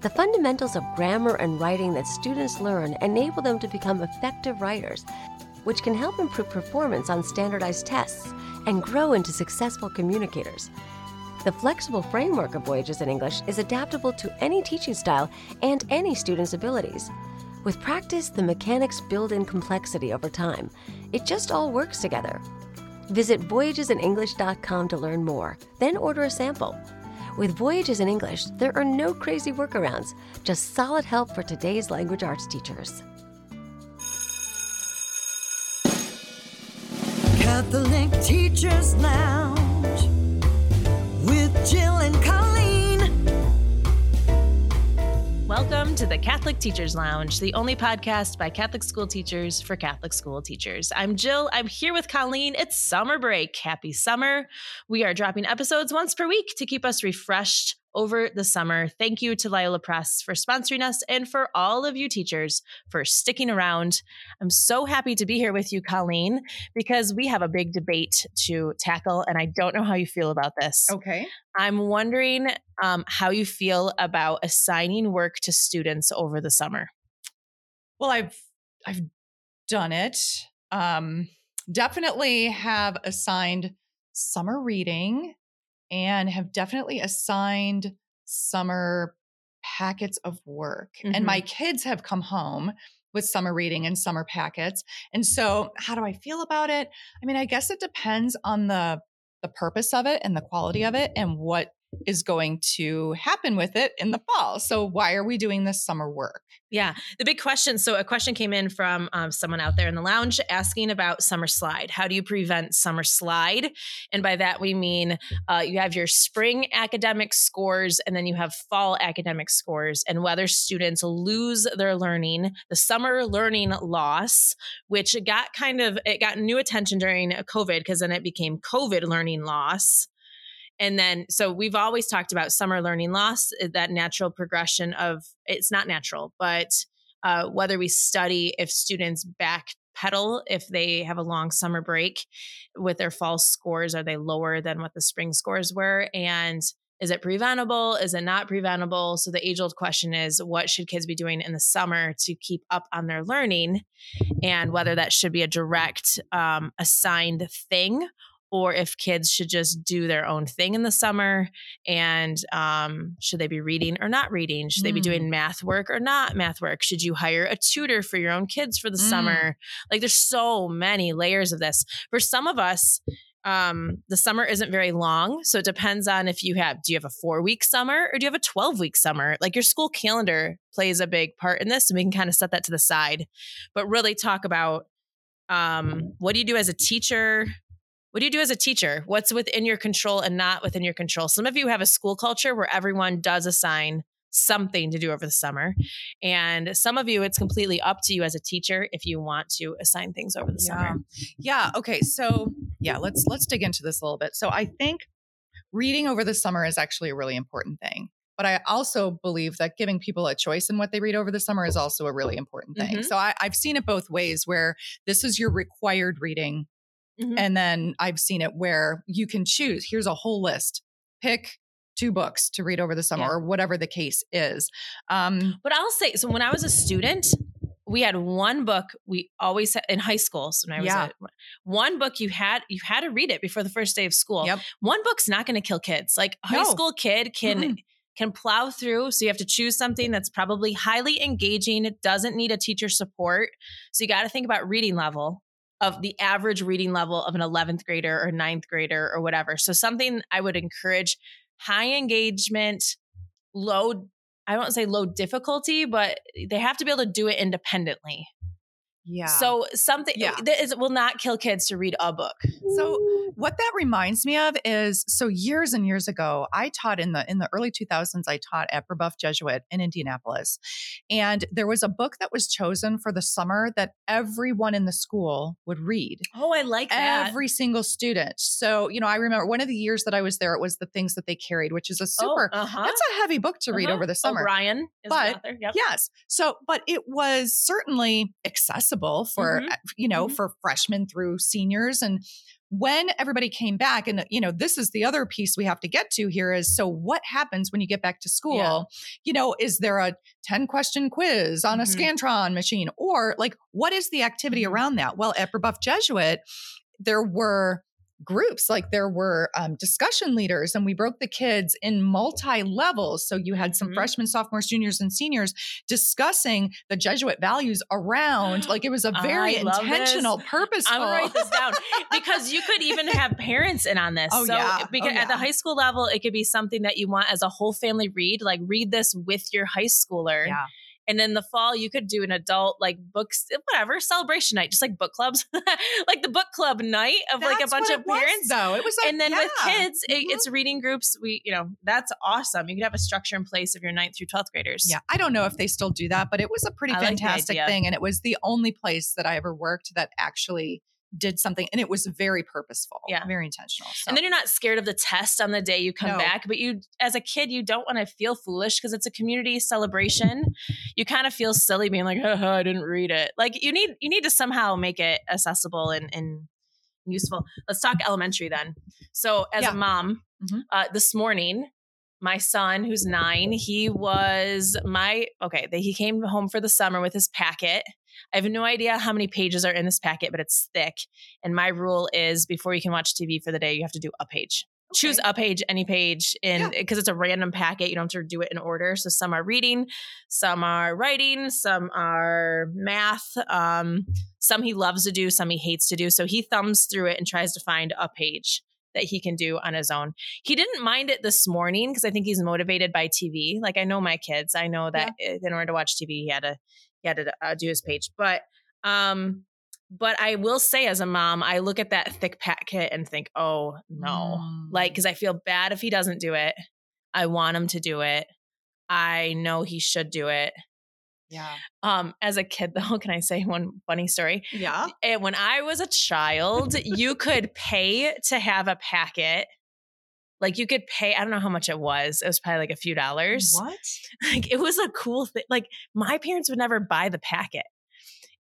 The fundamentals of grammar and writing that students learn enable them to become effective writers, which can help improve performance on standardized tests and grow into successful communicators. The flexible framework of Voyages in English is adaptable to any teaching style and any student's abilities. With practice, the mechanics build in complexity over time. It just all works together. Visit voyagesinenglish.com to learn more, then order a sample. With Voyages in English, there are no crazy workarounds, just solid help for today's language arts teachers. Catholic Teachers Lounge with Jill and Colleen. Welcome to the Catholic Teachers Lounge, the only podcast by Catholic school teachers for Catholic school teachers. I'm Jill. I'm here with Colleen. It's summer break. Happy summer. We are dropping episodes once per week to keep us refreshed over the summer. Thank you to Loyola Press for sponsoring us and for all of you teachers for sticking around. I'm so happy to be here with you, Colleen, because we have a big debate to tackle, and I don't know how you feel about this. Okay. I'm wondering um, how you feel about assigning work to students over the summer. Well, I've I've done it. Um, definitely have assigned summer reading and have definitely assigned summer packets of work. Mm-hmm. And my kids have come home with summer reading and summer packets. And so, how do I feel about it? I mean, I guess it depends on the the purpose of it and the quality of it and what is going to happen with it in the fall. So, why are we doing this summer work? Yeah, the big question. So, a question came in from um, someone out there in the lounge asking about summer slide. How do you prevent summer slide? And by that, we mean uh, you have your spring academic scores and then you have fall academic scores, and whether students lose their learning, the summer learning loss, which got kind of it got new attention during COVID because then it became COVID learning loss and then so we've always talked about summer learning loss eh, that natural progression of it's not natural but uh, whether we study if students backpedal if they have a long summer break with their fall scores are they lower than what the spring scores were? And is it preventable? Is it not preventable? So the age old question is what should kids be doing in the summer to keep up on their learning? And whether that should be a direct um, assigned thing or if kids should just do their own thing in the summer and um, should they be reading or not reading should mm. they be doing mm. math work or not math work should you hire a tutor for your own kids for the mm. summer like there's so many layers of this for some of us um, the summer isn't very long so it depends on if you have do you have a four week summer or do you have a 12 week summer like your school calendar plays a big part in this and we can kind of set that to the side but really talk about um, what do you do as a teacher what do you do as a teacher? What's within your control and not within your control? Some of you have a school culture where everyone does assign something to do over the summer. And some of you, it's completely up to you as a teacher if you want to assign things over the yeah. summer. Yeah. Okay. So yeah, let's let's dig into this a little bit. So I think reading over the summer is actually a really important thing. But I also believe that giving people a choice in what they read over the summer is also a really important thing. Mm-hmm. So I, I've seen it both ways where this is your required reading Mm-hmm. And then I've seen it where you can choose. Here's a whole list. Pick two books to read over the summer yeah. or whatever the case is. Um, but I'll say, so when I was a student, we had one book we always had in high school. So when I was yeah. one book you had you had to read it before the first day of school. Yep. One book's not going to kill kids. Like a no. high school kid can mm-hmm. can plow through. So you have to choose something that's probably highly engaging. It doesn't need a teacher support. So you got to think about reading level of the average reading level of an 11th grader or 9th grader or whatever. So something I would encourage high engagement, low, I don't say low difficulty, but they have to be able to do it independently. Yeah. So something Yeah. that is, will not kill kids to read a book. So what that reminds me of is so years and years ago, I taught in the in the early 2000s. I taught at Brebeuf Jesuit in Indianapolis, and there was a book that was chosen for the summer that everyone in the school would read. Oh, I like that. Every single student. So you know, I remember one of the years that I was there. It was the things that they carried, which is a super. Oh, uh-huh. That's a heavy book to read Uh-huh. over the summer. O'Brien is But, the author. Yep. Yes. So, but it was certainly accessible for, Mhm. uh, you know, Mhm. for freshmen through seniors. And when everybody came back, and, you know, this is the other piece we have to get to here is so what happens when you get back to school? Yeah. You know, is there a 10 question quiz on Mhm. a Scantron machine? Or like, what is the activity Mhm. around that? Well, at Brebeuf Jesuit, there were groups like there were um, discussion leaders and we broke the kids in multi levels so you had some Mhm. freshmen sophomores juniors and seniors discussing the jesuit values around like it was a very intentional this. purposeful I'm gonna write this down because you could even have parents in on this. Oh, so yeah. because Oh, at the high school level, it could be something that you want as a whole family read. Like read this with your high schooler. yeah And in the fall, you could do an adult like books, whatever celebration night, just like book clubs, like the book club night of like a bunch of it was, parents. though it was a, and then with kids, it, Mhm. it's reading groups. We, you know, that's awesome. You could have a structure in place of your ninth through 12th graders. Yeah, I don't know if they still do that, but it was a pretty I fantastic idea. thing. And it was the only place that I ever worked that actually did something. And it was very purposeful, Yeah. very intentional. So. And then you're not scared of the test on the day you come No. back, but you, as a kid, you don't want to feel foolish because it's a community celebration. You kind of feel silly being like, oh, I didn't read it. Like you need, you need to somehow make it accessible and, and useful. Let's talk elementary then. So as Yeah. a mom, Mhm. uh, this morning, my son who's nine, he was my, okay, he came home for the summer with his packet. I have no idea how many pages are in this packet, but it's thick. And my rule is before you can watch TV for the day, you have to do a page. Choose a page, any page, in because it's a random packet. You don't have to do it in order. So some are reading, some are writing, some are math. Um, some he loves to do, some he hates to do. So he thumbs through it and tries to find a page that he can do on his own. He didn't mind it this morning because I think he's motivated by TV. Like I know my kids, I know that in order to watch TV, he had to he had to uh, do his page. But um, but I will say, as a mom, I look at that thick packet and think, oh no, Mm. like because I feel bad if he doesn't do it. I want him to do it. I know he should do it. yeah. Um, as a kid, though, can I say one funny story? Yeah. And when I was a child, you could pay to have a packet. Like you could pay, I don't know how much it was. It was probably like a few dollars. What? Like it was a cool thing. Like my parents would never buy the packet.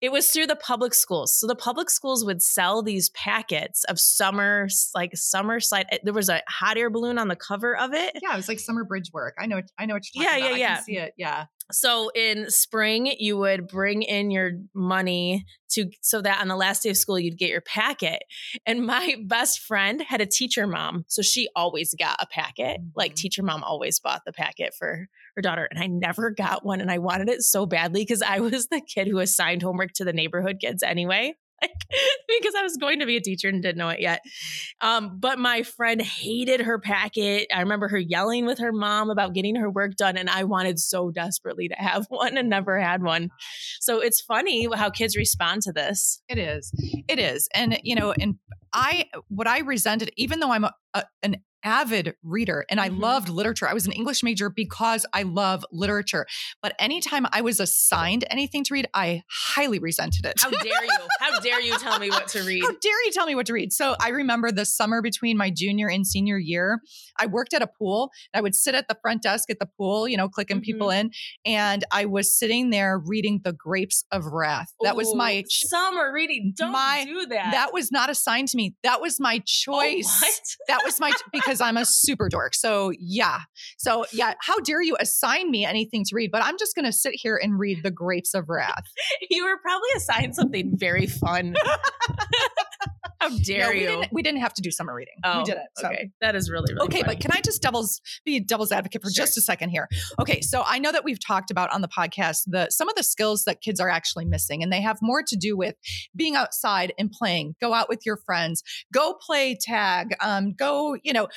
It was through the public schools. So the public schools would sell these packets of summer, like summer slide. eh, There was a hot air balloon on the cover of it. Yeah, it was like summer bridge work. I know. I know what you're Yeah, talking yeah, about. I yeah. can see it. Yeah. So in spring, you would bring in your money to so that on the last day of school you'd get your packet. And my best friend had a teacher mom, so she always got a packet. Like Mhm. teacher mom always bought the packet for her daughter, and I never got one, and I wanted it so badly because I was the kid who assigned homework to the neighborhood kids anyway. Because I was going to be a teacher and didn't know it yet. Um, but my friend hated her packet. I remember her yelling with her mom about getting her work done, and I wanted so desperately to have one and never had one. So it's funny how kids respond to this. It is. It is. And, you know, and I, what I resented, even though I'm a, a, an avid reader and I Mhm. loved literature, I was an English major because I love literature. But anytime I was assigned anything to read, I highly resented it. How dare you? How dare you tell me what to read? How dare you tell me what to read? So I remember the summer between my junior and senior year, I worked at a pool. And I would sit at the front desk at the pool, you know, clicking people Mm-hmm. in. And I was sitting there reading The Grapes of Wrath. That was my ch- summer reading. Don't my- do that. that was not assigned to me. That was my Oh, choice. what? that was my because I'm a super dork. So yeah. So yeah, how dare you assign me anything to read? But I'm just gonna sit here and read The Grapes of Wrath. you were probably assigned something very fun. How No, dare we you? didn't we didn't have to do summer reading. oh, we did it. So. Okay, that is really really Okay, funny. but can I just doubles be devil's advocate for Sure. just a second here? Okay, so I know that we've talked about on the podcast the some of the skills that kids are actually missing, and they have more to do with being outside and playing. Go out with your friends, go play tag, um, go, you know,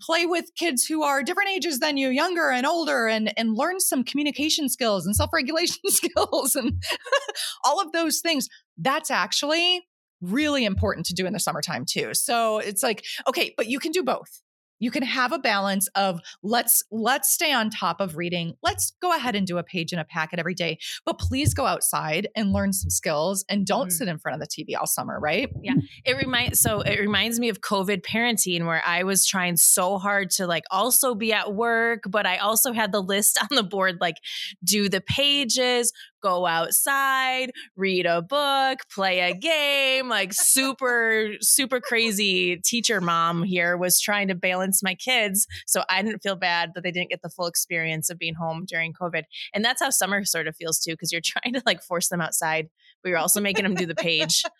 play with kids who are different ages than you, younger and older, and and learn some communication skills and self regulation skills and all of those things. That's actually really important to do in the summertime too. So it's like, okay, but you can do both you can have a balance of let's let's stay on top of reading. Let's go ahead and do a page in a packet every day but please go outside and learn some skills and don't mm-hmm. sit in front of the tv all summer right? Yeah. It reminds so it reminds me of covid parenting where i was trying so hard to like also be at work but i also had the list on the board like do the pages go outside, read a book, play a game, like super, super crazy teacher mom here was trying to balance my kids. So I didn't feel bad that they didn't get the full experience of being home during COVID. And that's how summer sort of feels too, because you're trying to like force them outside, but you're also making them do the page.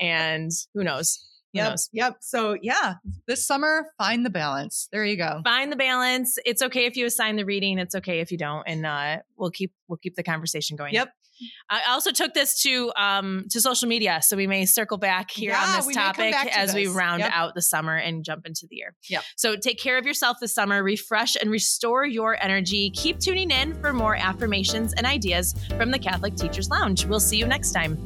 And who knows? Yep. Yep. So yeah, this summer, find the balance. There you go. Find the balance. It's okay if you assign the reading. It's okay if you don't, and uh, we'll keep we'll keep the conversation going. Yep. I also took this to um to social media, so we may circle back here yeah, on this topic as this. we round yep. out the summer and jump into the year. So take care of yourself this summer, refresh and restore your energy. Keep tuning in for more affirmations and ideas from the Catholic Teachers Lounge. We'll see you next time.